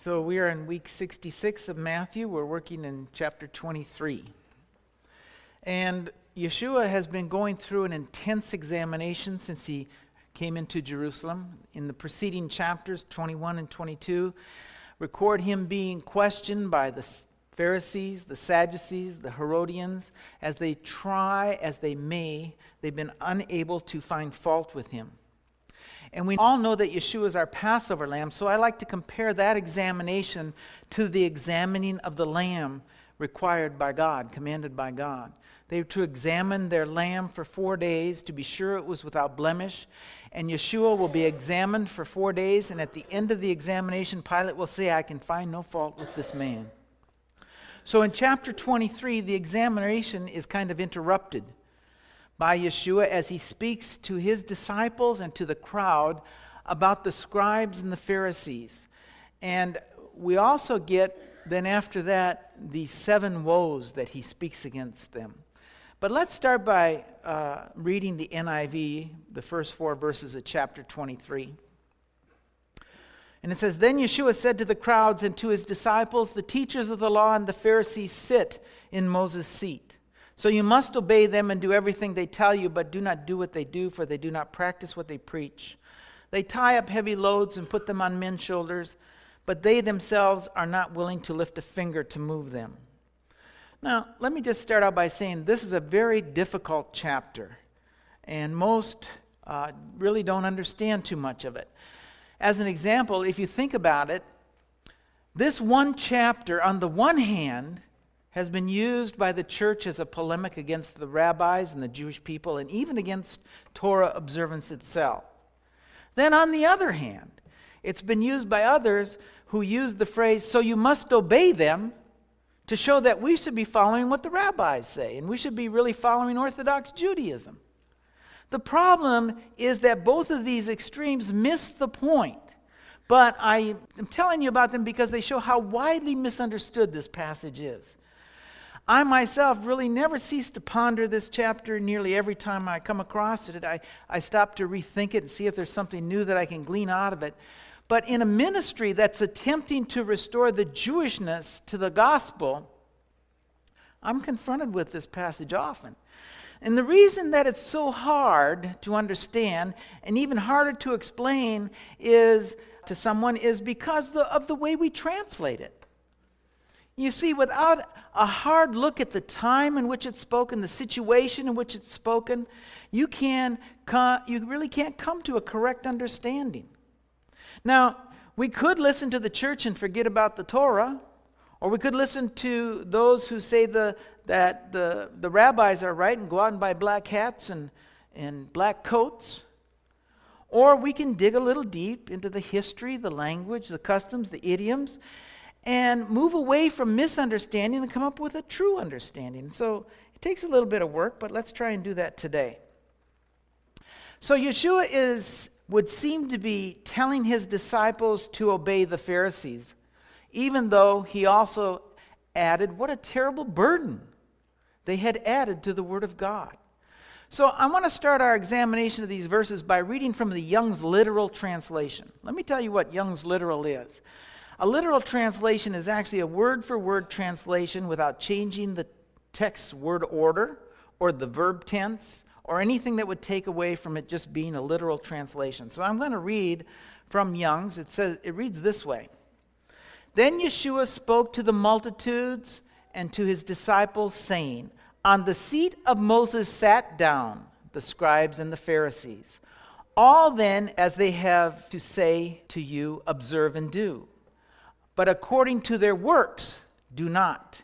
So we are in week 66 of Matthew. We're working in chapter 23. And Yeshua has been going through an intense examination since he came into Jerusalem. In the preceding chapters, 21 and 22, record him being questioned by the Pharisees, the Sadducees, the Herodians. As they try as they may, they've been unable to find fault with him. And we all know that Yeshua is our Passover lamb, so I like to compare that examination to the examining of the lamb required by God, commanded by God. They were to examine their lamb for four days to be sure it was without blemish. And Yeshua will be examined for four days, and at the end of the examination, Pilate will say, I can find no fault with this man. So in chapter 23, the examination is kind of interrupted by Yeshua as he speaks to his disciples and to the crowd about the scribes and the Pharisees. And we also get, then after that, the seven woes that he speaks against them. But let's start by uh, reading the NIV, the first four verses of chapter 23. And it says, Then Yeshua said to the crowds and to his disciples, The teachers of the law and the Pharisees sit in Moses' seat. So you must obey them and do everything they tell you, but do not do what they do, for they do not practice what they preach. They tie up heavy loads and put them on men's shoulders, but they themselves are not willing to lift a finger to move them. Now, let me just start out by saying this is a very difficult chapter, and most uh, really don't understand too much of it. As an example, if you think about it, this one chapter, on the one hand, has been used by the church as a polemic against the rabbis and the Jewish people and even against Torah observance itself. Then, on the other hand, it's been used by others who use the phrase, so you must obey them, to show that we should be following what the rabbis say and we should be really following Orthodox Judaism. The problem is that both of these extremes miss the point. But I am telling you about them because they show how widely misunderstood this passage is. I myself really never cease to ponder this chapter nearly every time I come across it. I, I stop to rethink it and see if there's something new that I can glean out of it. But in a ministry that's attempting to restore the Jewishness to the gospel, I'm confronted with this passage often. And the reason that it's so hard to understand and even harder to explain is to someone is because of the way we translate it. You see, without a hard look at the time in which it's spoken, the situation in which it's spoken, you, can, you really can't come to a correct understanding. Now, we could listen to the church and forget about the Torah, or we could listen to those who say the, that the, the rabbis are right and go out and buy black hats and, and black coats. Or we can dig a little deep into the history, the language, the customs, the idioms, and move away from misunderstanding and come up with a true understanding. So it takes a little bit of work, but let's try and do that today. So Yeshua is would seem to be telling his disciples to obey the Pharisees, even though he also added what a terrible burden they had added to the Word of God. So I want to start our examination of these verses by reading from the Young's literal translation. Let me tell you what Young's literal is. A literal translation is actually a word for word translation without changing the text's word order or the verb tense or anything that would take away from it just being a literal translation. So I'm going to read from Young's. It says it reads this way. Then Yeshua spoke to the multitudes and to his disciples saying, "On the seat of Moses sat down the scribes and the Pharisees. All then as they have to say to you observe and do." But according to their works do not.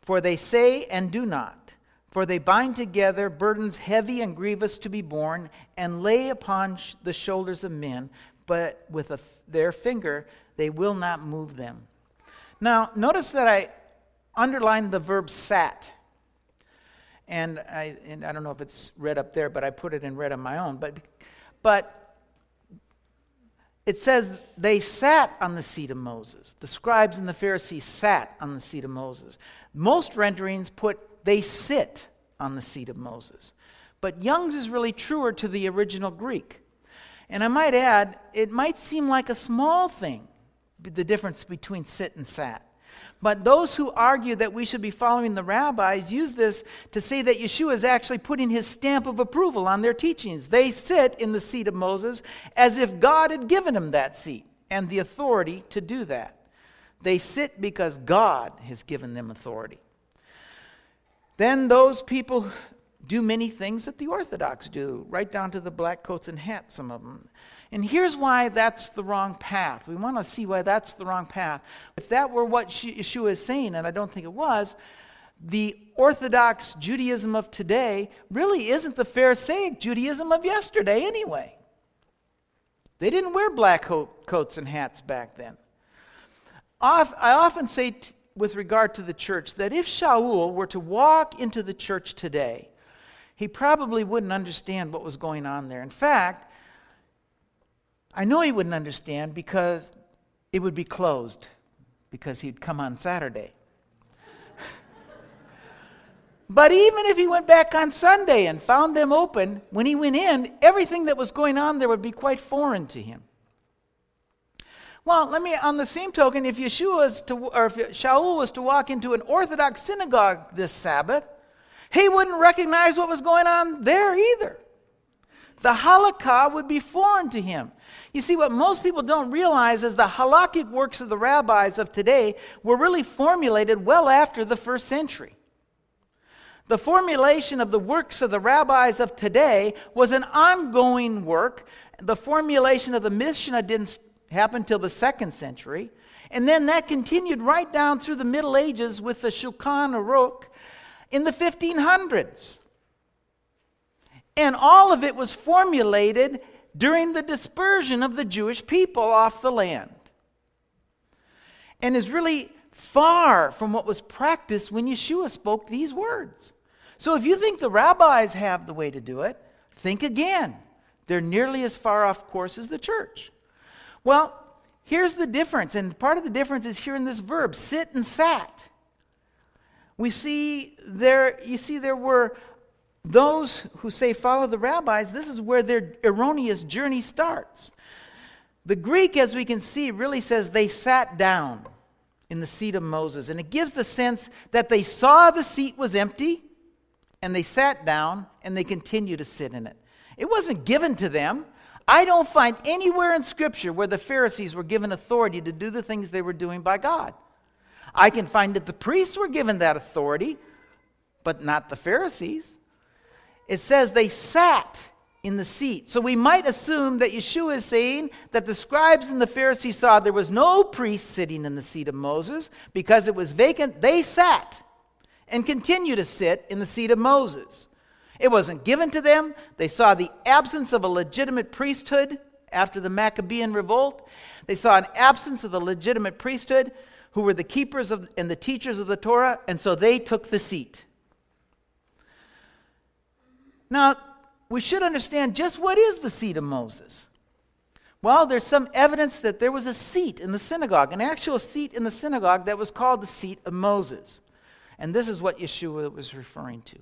For they say and do not. For they bind together burdens heavy and grievous to be borne, and lay upon sh- the shoulders of men, but with their finger they will not move them. Now, notice that I underlined the verb sat. And I, and I don't know if it's read up there, but I put it in red on my own. But, but it says they sat on the seat of Moses. The scribes and the Pharisees sat on the seat of Moses. Most renderings put they sit on the seat of Moses. But Young's is really truer to the original Greek. And I might add, it might seem like a small thing the difference between sit and sat. But those who argue that we should be following the rabbis use this to say that Yeshua is actually putting his stamp of approval on their teachings. They sit in the seat of Moses as if God had given him that seat and the authority to do that. They sit because God has given them authority. Then those people do many things that the Orthodox do, right down to the black coats and hats, some of them. And here's why that's the wrong path. We want to see why that's the wrong path. If that were what Yeshua is saying, and I don't think it was, the Orthodox Judaism of today really isn't the Pharisaic Judaism of yesterday, anyway. They didn't wear black coats and hats back then. I often say, t- with regard to the church, that if Shaul were to walk into the church today, he probably wouldn't understand what was going on there. In fact, I know he wouldn't understand because it would be closed because he'd come on Saturday. but even if he went back on Sunday and found them open, when he went in, everything that was going on there would be quite foreign to him. Well, let me, on the same token, if Yeshua was to, or if Shaul was to walk into an Orthodox synagogue this Sabbath, he wouldn't recognize what was going on there either. The halakha would be foreign to him. You see, what most people don't realize is the halakhic works of the rabbis of today were really formulated well after the first century. The formulation of the works of the rabbis of today was an ongoing work. The formulation of the Mishnah didn't happen till the second century. And then that continued right down through the Middle Ages with the Shulchan Aruch in the 1500s. And all of it was formulated during the dispersion of the Jewish people off the land. And is really far from what was practiced when Yeshua spoke these words. So if you think the rabbis have the way to do it, think again. They're nearly as far off course as the church. Well, here's the difference, and part of the difference is here in this verb sit and sat. We see there, you see, there were those who say follow the rabbis, this is where their erroneous journey starts. The Greek, as we can see, really says they sat down in the seat of Moses. And it gives the sense that they saw the seat was empty and they sat down and they continued to sit in it. It wasn't given to them. I don't find anywhere in Scripture where the Pharisees were given authority to do the things they were doing by God. I can find that the priests were given that authority, but not the Pharisees it says they sat in the seat. So we might assume that Yeshua is saying that the scribes and the Pharisees saw there was no priest sitting in the seat of Moses because it was vacant. They sat and continue to sit in the seat of Moses. It wasn't given to them. They saw the absence of a legitimate priesthood after the Maccabean revolt. They saw an absence of the legitimate priesthood who were the keepers of, and the teachers of the Torah, and so they took the seat. Now, we should understand just what is the seat of Moses. Well, there's some evidence that there was a seat in the synagogue, an actual seat in the synagogue that was called the seat of Moses. And this is what Yeshua was referring to.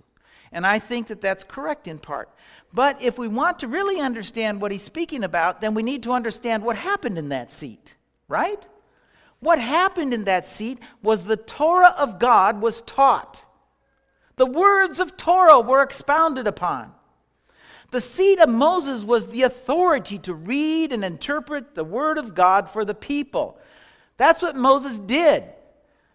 And I think that that's correct in part. But if we want to really understand what he's speaking about, then we need to understand what happened in that seat, right? What happened in that seat was the Torah of God was taught. The words of Torah were expounded upon. The seat of Moses was the authority to read and interpret the word of God for the people. That's what Moses did.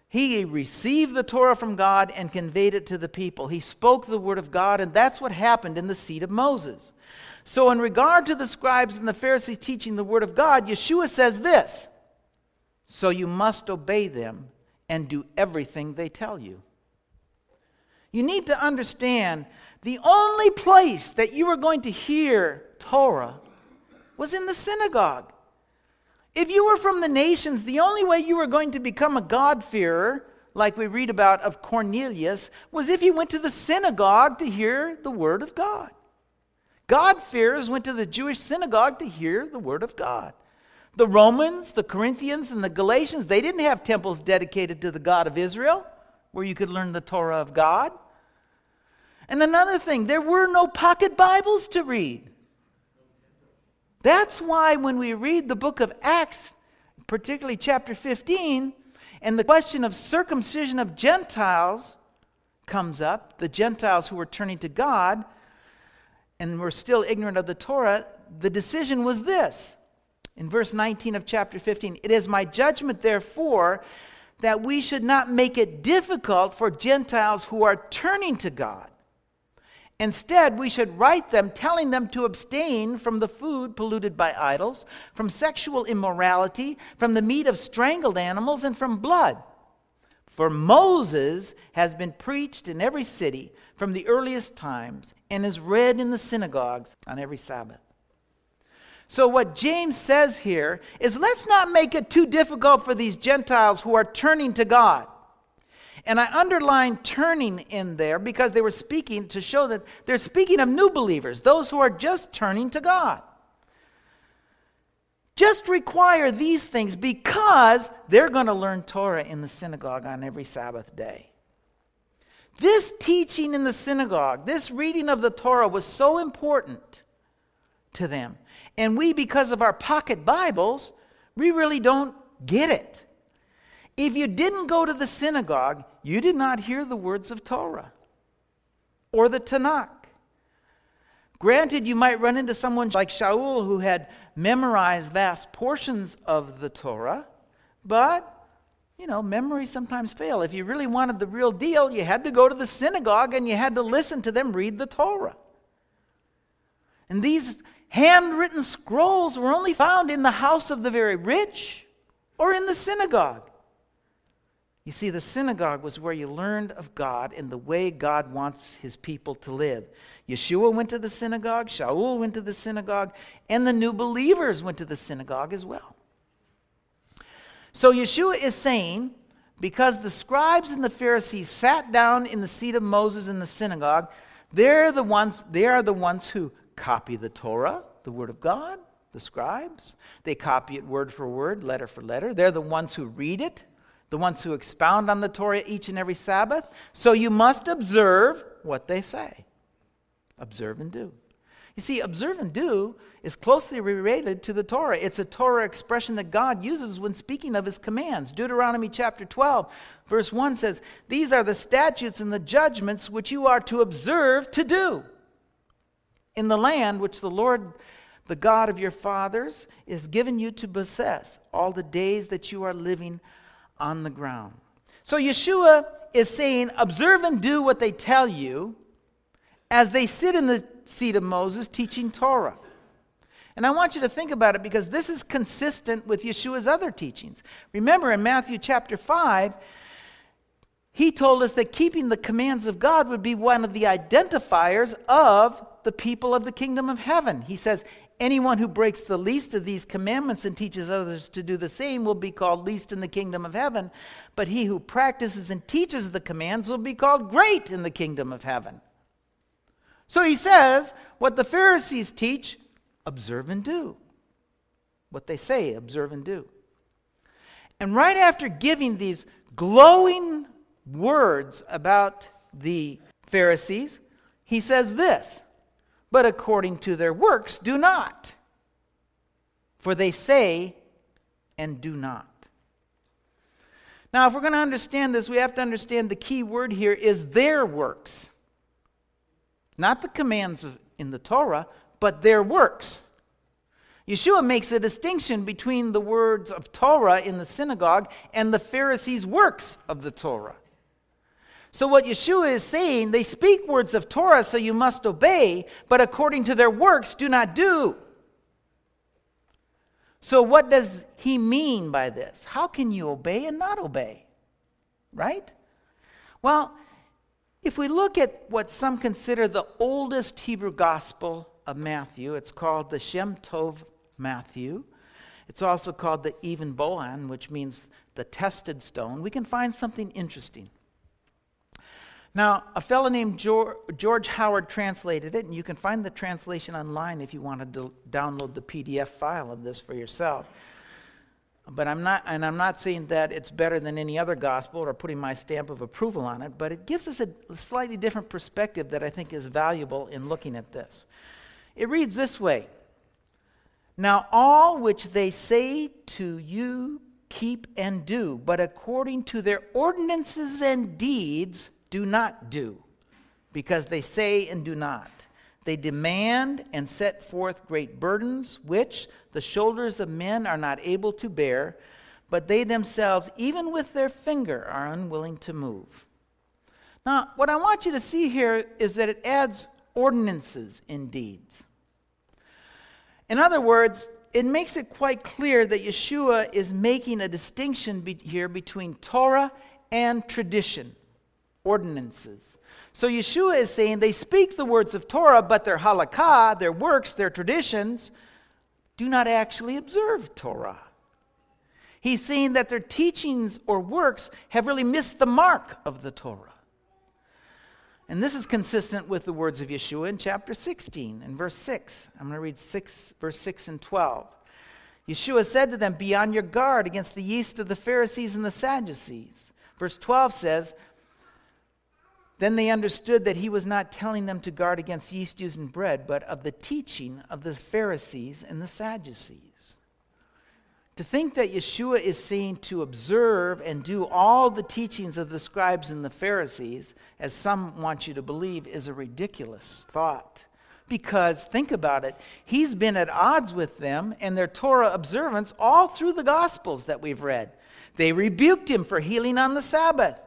He received the Torah from God and conveyed it to the people. He spoke the word of God, and that's what happened in the seat of Moses. So, in regard to the scribes and the Pharisees teaching the word of God, Yeshua says this So you must obey them and do everything they tell you. You need to understand the only place that you were going to hear Torah was in the synagogue. If you were from the nations, the only way you were going to become a God-fearer, like we read about of Cornelius, was if you went to the synagogue to hear the word of God. God-fearers went to the Jewish synagogue to hear the word of God. The Romans, the Corinthians, and the Galatians, they didn't have temples dedicated to the God of Israel where you could learn the Torah of God. And another thing, there were no pocket Bibles to read. That's why when we read the book of Acts, particularly chapter 15, and the question of circumcision of Gentiles comes up, the Gentiles who were turning to God and were still ignorant of the Torah, the decision was this. In verse 19 of chapter 15, it is my judgment, therefore, that we should not make it difficult for Gentiles who are turning to God. Instead, we should write them telling them to abstain from the food polluted by idols, from sexual immorality, from the meat of strangled animals, and from blood. For Moses has been preached in every city from the earliest times and is read in the synagogues on every Sabbath. So, what James says here is let's not make it too difficult for these Gentiles who are turning to God. And I underline turning in there because they were speaking to show that they're speaking of new believers, those who are just turning to God. Just require these things because they're going to learn Torah in the synagogue on every Sabbath day. This teaching in the synagogue, this reading of the Torah was so important to them. And we, because of our pocket Bibles, we really don't get it. If you didn't go to the synagogue, you did not hear the words of Torah or the Tanakh. Granted, you might run into someone like Shaul who had memorized vast portions of the Torah, but you know, memories sometimes fail. If you really wanted the real deal, you had to go to the synagogue and you had to listen to them read the Torah. And these handwritten scrolls were only found in the house of the very rich or in the synagogue. You see, the synagogue was where you learned of God and the way God wants his people to live. Yeshua went to the synagogue, Shaul went to the synagogue, and the new believers went to the synagogue as well. So Yeshua is saying, because the scribes and the Pharisees sat down in the seat of Moses in the synagogue, they're the ones, they are the ones who copy the Torah, the Word of God, the scribes. They copy it word for word, letter for letter. They're the ones who read it the ones who expound on the Torah each and every Sabbath. So you must observe what they say. Observe and do. You see, observe and do is closely related to the Torah. It's a Torah expression that God uses when speaking of his commands. Deuteronomy chapter 12, verse 1 says, These are the statutes and the judgments which you are to observe to do in the land which the Lord, the God of your fathers, is given you to possess all the days that you are living on the ground. So Yeshua is saying, observe and do what they tell you as they sit in the seat of Moses teaching Torah. And I want you to think about it because this is consistent with Yeshua's other teachings. Remember in Matthew chapter 5, he told us that keeping the commands of God would be one of the identifiers of the people of the kingdom of heaven. He says, Anyone who breaks the least of these commandments and teaches others to do the same will be called least in the kingdom of heaven. But he who practices and teaches the commands will be called great in the kingdom of heaven. So he says, what the Pharisees teach, observe and do. What they say, observe and do. And right after giving these glowing words about the Pharisees, he says this but according to their works do not. For they say and do not. Now, if we're going to understand this, we have to understand the key word here is their works. Not the commands of, in the Torah, but their works. Yeshua makes a distinction between the words of Torah in the synagogue and the Pharisees' works of the Torah. So, what Yeshua is saying, they speak words of Torah, so you must obey, but according to their works, do not do. So, what does he mean by this? How can you obey and not obey? Right? Well, if we look at what some consider the oldest Hebrew gospel of Matthew, it's called the Shem Tov Matthew. It's also called the Even Bohan, which means the tested stone. We can find something interesting. Now, a fellow named George Howard translated it, and you can find the translation online if you want to download the PDF file of this for yourself. But I'm not, and I'm not saying that it's better than any other gospel or putting my stamp of approval on it, but it gives us a slightly different perspective that I think is valuable in looking at this. It reads this way Now, all which they say to you, keep and do, but according to their ordinances and deeds, do not do, because they say and do not. They demand and set forth great burdens, which the shoulders of men are not able to bear, but they themselves, even with their finger, are unwilling to move. Now, what I want you to see here is that it adds ordinances in deeds. In other words, it makes it quite clear that Yeshua is making a distinction be- here between Torah and tradition, ordinances. So Yeshua is saying they speak the words of Torah, but their halakha, their works, their traditions, do not actually observe Torah. He's saying that their teachings or works have really missed the mark of the Torah. And this is consistent with the words of Yeshua in chapter 16 and verse 6. I'm going to read 6, verse 6 and 12. Yeshua said to them, Be on your guard against the yeast of the Pharisees and the Sadducees. Verse 12 says, Then they understood that he was not telling them to guard against yeast used in bread, but of the teaching of the Pharisees and the Sadducees. To think that Yeshua is saying to observe and do all the teachings of the scribes and the Pharisees, as some want you to believe, is a ridiculous thought. Because, think about it, he's been at odds with them and their Torah observance all through the Gospels that we've read. They rebuked him for healing on the Sabbath.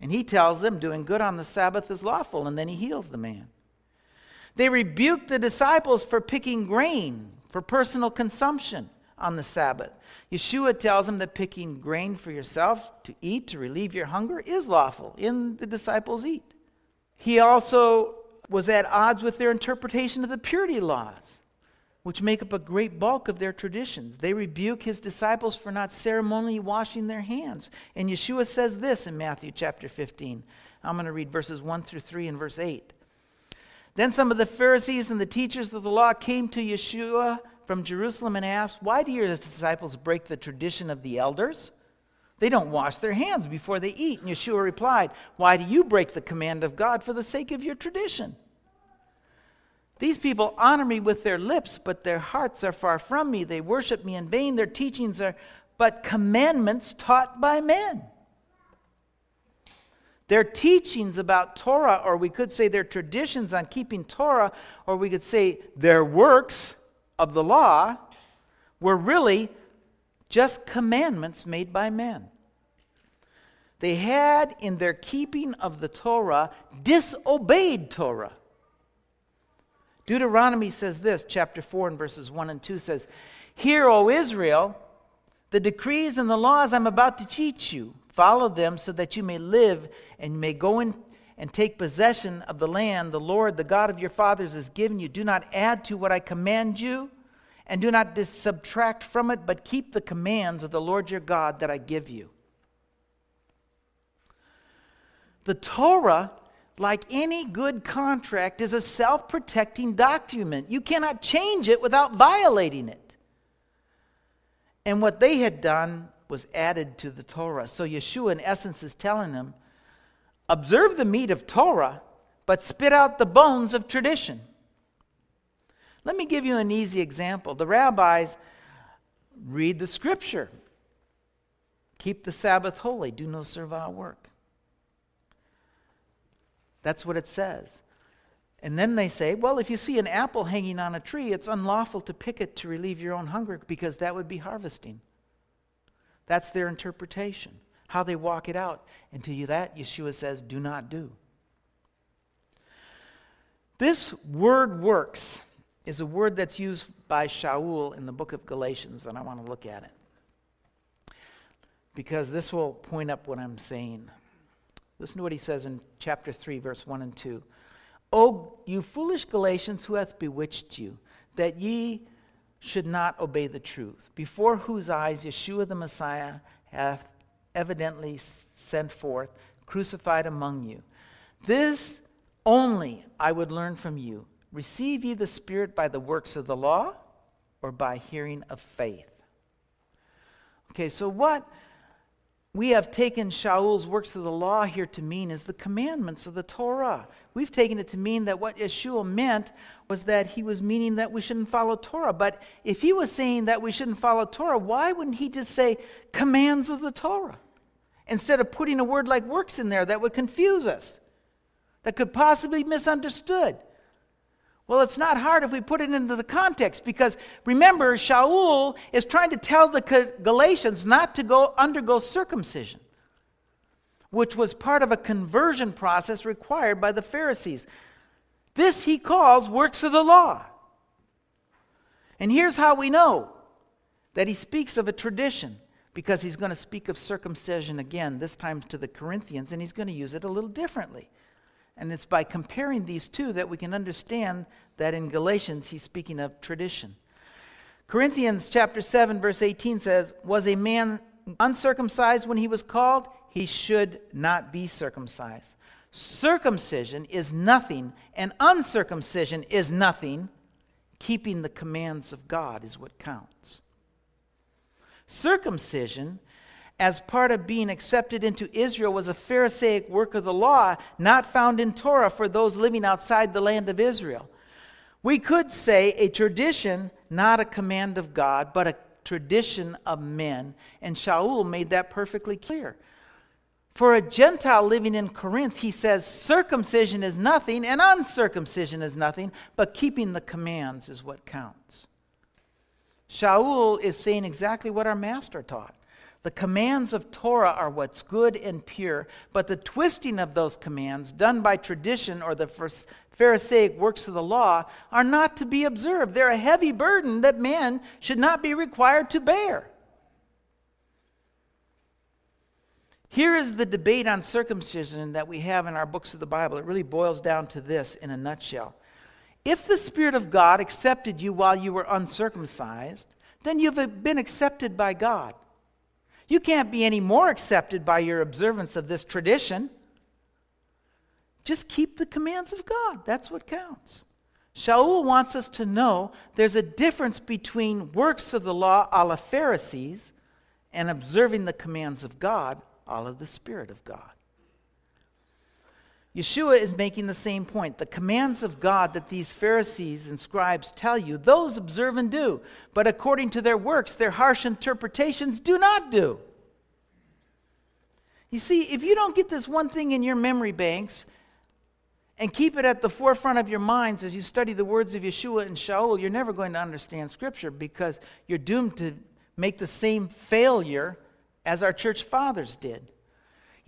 And he tells them doing good on the Sabbath is lawful, and then he heals the man. They rebuked the disciples for picking grain for personal consumption on the Sabbath. Yeshua tells them that picking grain for yourself to eat, to relieve your hunger, is lawful, and the disciples eat. He also was at odds with their interpretation of the purity laws, which make up a great bulk of their traditions. They rebuke his disciples for not ceremonially washing their hands. And Yeshua says this in Matthew chapter 15. I'm going to read verses 1 through 3 and verse 8. Then some of the Pharisees and the teachers of the law came to Yeshua from Jerusalem and asked, Why do your disciples break the tradition of the elders? They don't wash their hands before they eat. And Yeshua replied, Why do you break the command of God for the sake of your tradition? These people honor me with their lips, but their hearts are far from me. They worship me in vain. Their teachings are but commandments taught by men. Their teachings about Torah, or we could say their traditions on keeping Torah, or we could say their works, of the law were really just commandments made by men. They had, in their keeping of the Torah, disobeyed Torah. Deuteronomy says this, chapter 4 and verses 1 and 2 says, Hear, O Israel, the decrees and the laws I'm about to teach you. Follow them so that you may live and may go in and take possession of the land the Lord, the God of your fathers, has given you. Do not add to what I command you, and do not dis- subtract from it, but keep the commands of the Lord your God that I give you. The Torah, like any good contract, is a self protecting document. You cannot change it without violating it. And what they had done was added to the Torah. So Yeshua, in essence, is telling them Observe the meat of Torah, but spit out the bones of tradition. Let me give you an easy example. The rabbis read the scripture keep the Sabbath holy, do no servile work. That's what it says. And then they say, well, if you see an apple hanging on a tree, it's unlawful to pick it to relieve your own hunger because that would be harvesting. That's their interpretation how they walk it out. And to you, that, Yeshua says, do not do. This word works is a word that's used by Shaul in the book of Galatians, and I want to look at it. Because this will point up what I'm saying. Listen to what he says in chapter 3, verse 1 and 2. O you foolish Galatians, who hath bewitched you, that ye should not obey the truth, before whose eyes Yeshua the Messiah hath evidently sent forth, crucified among you. This only I would learn from you. Receive ye the Spirit by the works of the law or by hearing of faith? Okay, so what we have taken Shaul's works of the law here to mean is the commandments of the Torah. We've taken it to mean that what Yeshua meant was that he was meaning that we shouldn't follow Torah. But if he was saying that we shouldn't follow Torah, why wouldn't he just say commands of the Torah? Instead of putting a word like works in there that would confuse us, that could possibly be misunderstood. Well, it's not hard if we put it into the context because remember, Shaul is trying to tell the Galatians not to go undergo circumcision, which was part of a conversion process required by the Pharisees. This he calls works of the law. And here's how we know that he speaks of a tradition because he's going to speak of circumcision again, this time to the Corinthians, and he's going to use it a little differently. And it's by comparing these two that we can understand that in Galatians he's speaking of tradition. Corinthians chapter 7 verse 18 says, "Was a man uncircumcised when he was called? He should not be circumcised. Circumcision is nothing and uncircumcision is nothing. Keeping the commands of God is what counts." Circumcision as part of being accepted into Israel was a Pharisaic work of the law not found in Torah for those living outside the land of Israel. We could say a tradition, not a command of God, but a tradition of men. And Shaul made that perfectly clear. For a Gentile living in Corinth, he says circumcision is nothing and uncircumcision is nothing, but keeping the commands is what counts. Shaul is saying exactly what our master taught. The commands of Torah are what's good and pure, but the twisting of those commands, done by tradition or the Pharisaic works of the law, are not to be observed. They're a heavy burden that man should not be required to bear. Here is the debate on circumcision that we have in our books of the Bible. It really boils down to this in a nutshell. If the Spirit of God accepted you while you were uncircumcised, then you've uh, been accepted by God. You can't be any more accepted by your observance of this tradition. Just keep the commands of God. That's what counts. Shaul wants us to know there's a difference between works of the law a la Pharisees and observing the commands of God a la the Spirit of God. Yeshua is making the same point. The commands of God that these Pharisees and scribes tell you, those observe and do, but according to their works, their harsh interpretations do not do. You see, if you don't get this one thing in your memory banks and keep it at the forefront of your minds as you study the words of Yeshua and Shaul, you're never going to understand Scripture because you're doomed to make the same failure as our church fathers did.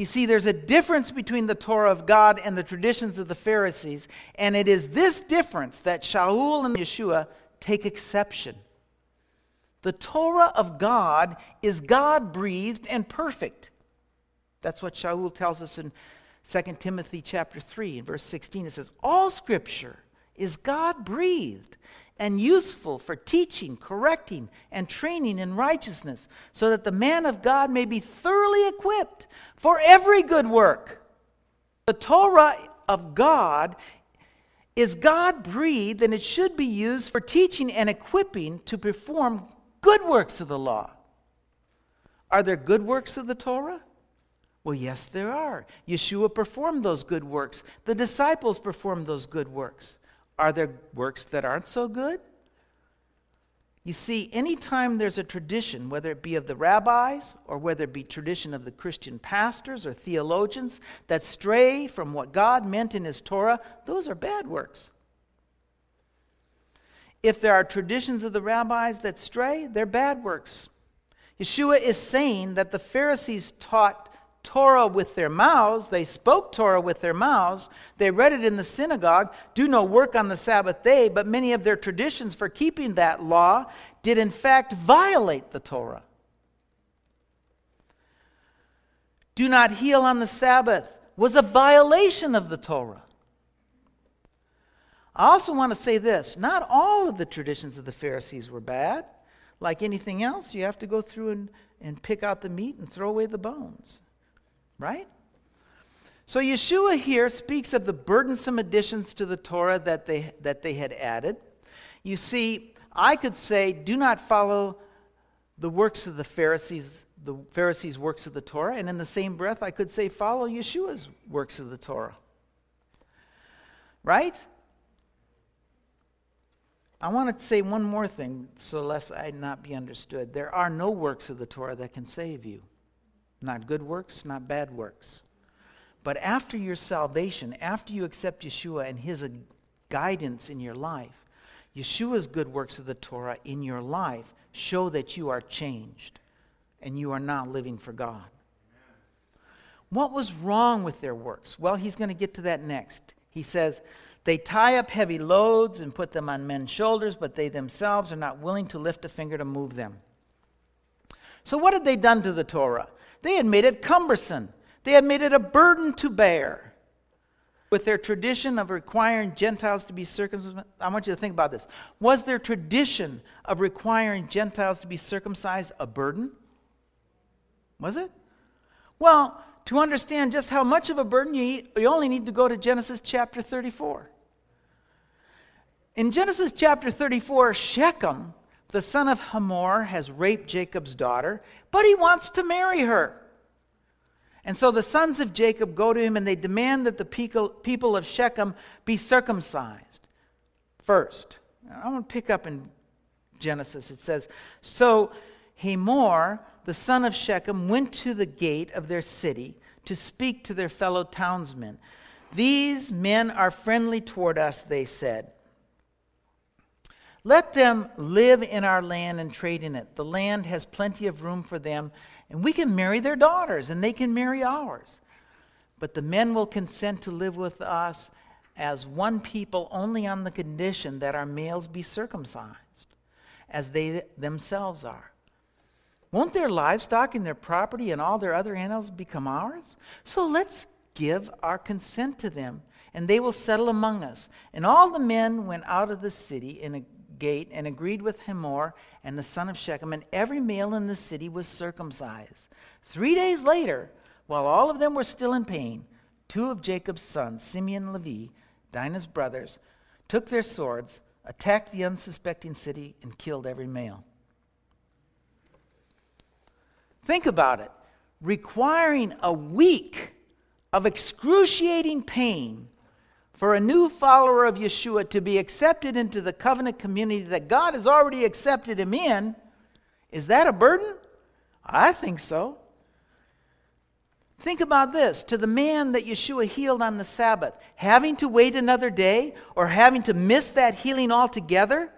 You see, there's a difference between the Torah of God and the traditions of the Pharisees, and it is this difference that Shaul and Yeshua take exception. The Torah of God is God breathed and perfect. That's what Shaul tells us in 2 Timothy chapter 3 in verse 16. It says, All scripture is God breathed and useful for teaching, correcting, and training in righteousness, so that the man of God may be thoroughly equipped for every good work. The Torah of God is God breathed, and it should be used for teaching and equipping to perform good works of the law. Are there good works of the Torah? Well, yes, there are. Yeshua performed those good works, the disciples performed those good works. Are there works that aren't so good? You see, anytime there's a tradition, whether it be of the rabbis or whether it be tradition of the Christian pastors or theologians that stray from what God meant in His Torah, those are bad works. If there are traditions of the rabbis that stray, they're bad works. Yeshua is saying that the Pharisees taught Torah with their mouths. They spoke Torah with their mouths. They read it in the synagogue, do no work on the Sabbath day, but many of their traditions for keeping that law did in fact violate the Torah. Do not heal on the Sabbath was a violation of the Torah. I also want to say this not all of the traditions of the Pharisees were bad. Like anything else, you have to go through and, and pick out the meat and throw away the bones. Right? So Yeshua here speaks of the burdensome additions to the Torah that they, that they had added. You see, I could say, do not follow the works of the Pharisees, the Pharisees' works of the Torah, and in the same breath, I could say, follow Yeshua's works of the Torah. Right? I want to say one more thing, so lest I not be understood. There are no works of the Torah that can save you. Not good works, not bad works. But after your salvation, after you accept Yeshua and his guidance in your life, Yeshua's good works of the Torah in your life show that you are changed and you are now living for God. What was wrong with their works? Well, he's going to get to that next. He says, They tie up heavy loads and put them on men's shoulders, but they themselves are not willing to lift a finger to move them. So, what had they done to the Torah? They had made it cumbersome, they had made it a burden to bear. With their tradition of requiring Gentiles to be circumcised, I want you to think about this. Was their tradition of requiring Gentiles to be circumcised a burden? Was it? Well, to understand just how much of a burden you, eat, you only need to go to Genesis chapter 34. In Genesis chapter 34, Shechem, the son of Hamor, has raped Jacob's daughter, but he wants to marry her. And so the sons of Jacob go to him and they demand that the people of Shechem be circumcised first. I want to pick up in Genesis. It says, So Hamor, the son of Shechem, went to the gate of their city to speak to their fellow townsmen. These men are friendly toward us, they said. Let them live in our land and trade in it. The land has plenty of room for them and we can marry their daughters, and they can marry ours. But the men will consent to live with us as one people only on the condition that our males be circumcised, as they themselves are. Won't their livestock and their property and all their other animals become ours? So let's give our consent to them, and they will settle among us. And all the men went out of the city in a gate and agreed with Hamor and the son of Shechem, and every male in the city was circumcised. Three days later, while all of them were still in pain, two of Jacob's sons, Simeon and Levi, Dinah's brothers, took their swords, attacked the unsuspecting city, and killed every male. Think about it. Requiring a week of excruciating pain for a new follower of Yeshua to be accepted into the covenant community that God has already accepted him in, is that a burden? I think so. Think about this to the man that Yeshua healed on the Sabbath, having to wait another day or having to miss that healing altogether,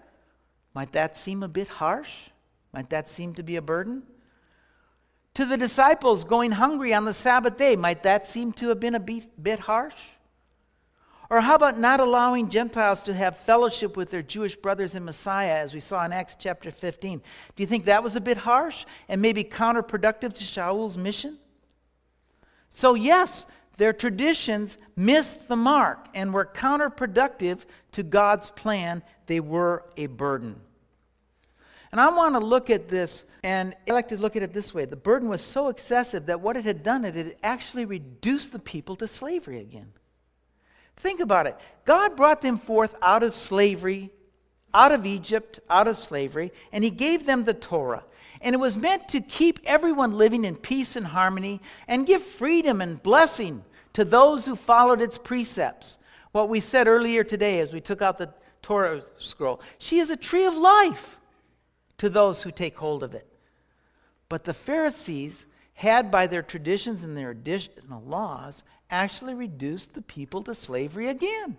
might that seem a bit harsh? Might that seem to be a burden? To the disciples going hungry on the Sabbath day, might that seem to have been a bit harsh? Or how about not allowing Gentiles to have fellowship with their Jewish brothers in Messiah, as we saw in Acts chapter 15? Do you think that was a bit harsh and maybe counterproductive to Shaul's mission? So, yes, their traditions missed the mark and were counterproductive to God's plan. They were a burden. And I want to look at this, and I like to look at it this way. The burden was so excessive that what it had done, it had actually reduced the people to slavery again. Think about it. God brought them forth out of slavery, out of Egypt, out of slavery, and He gave them the Torah. And it was meant to keep everyone living in peace and harmony and give freedom and blessing to those who followed its precepts. What we said earlier today as we took out the Torah scroll she is a tree of life to those who take hold of it. But the Pharisees had, by their traditions and their additional laws, actually reduced the people to slavery again.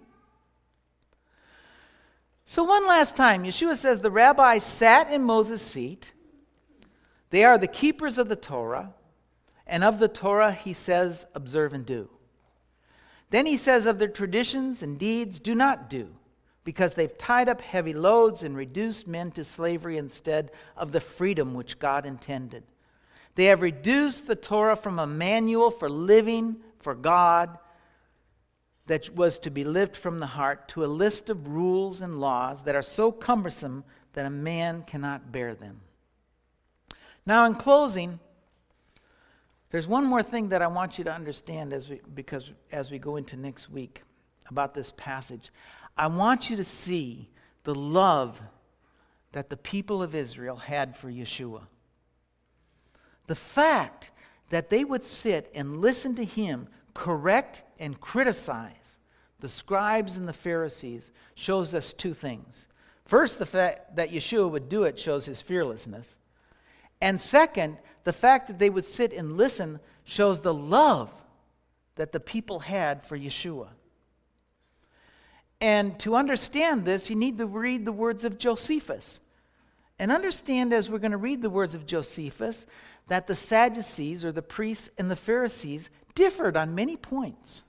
So, one last time, Yeshua says the rabbis sat in Moses' seat. They are the keepers of the Torah. And of the Torah, he says, observe and do. Then he says of their traditions and deeds, do not do, because they've tied up heavy loads and reduced men to slavery instead of the freedom which God intended. They have reduced the Torah from a manual for living for God that was to be lived from the heart to a list of rules and laws that are so cumbersome that a man cannot bear them. Now, in closing, there's one more thing that I want you to understand as we, because as we go into next week about this passage. I want you to see the love that the people of Israel had for Yeshua. The fact that they would sit and listen to him correct and criticize the scribes and the Pharisees shows us two things. First, the fact that Yeshua would do it shows his fearlessness. And second, the fact that they would sit and listen shows the love that the people had for Yeshua. And to understand this, you need to read the words of Josephus. And understand as we're going to read the words of Josephus that the Sadducees, or the priests, and the Pharisees differed on many points.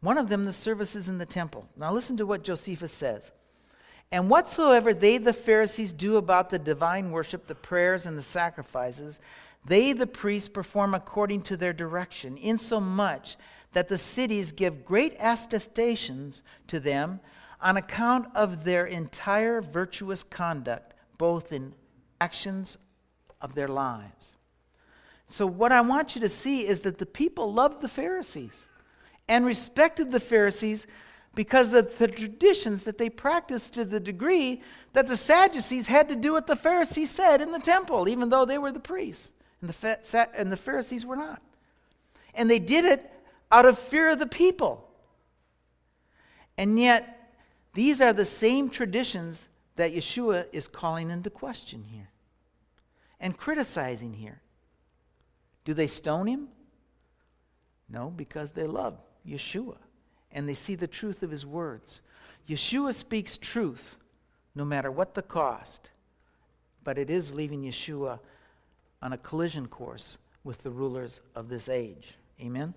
One of them, the services in the temple. Now, listen to what Josephus says. And whatsoever they, the Pharisees, do about the divine worship, the prayers, and the sacrifices, they, the priests, perform according to their direction, insomuch that the cities give great attestations to them on account of their entire virtuous conduct, both in actions of their lives. So, what I want you to see is that the people loved the Pharisees and respected the Pharisees because of the traditions that they practiced to the degree that the Sadducees had to do what the Pharisees said in the temple, even though they were the priests, and the, and the Pharisees were not. And they did it out of fear of the people. And yet, these are the same traditions that Yeshua is calling into question here and criticizing here. Do they stone him? No, because they love Yeshua and they see the truth of his words. Yeshua speaks truth no matter what the cost, but it is leaving Yeshua on a collision course with the rulers of this age. Amen?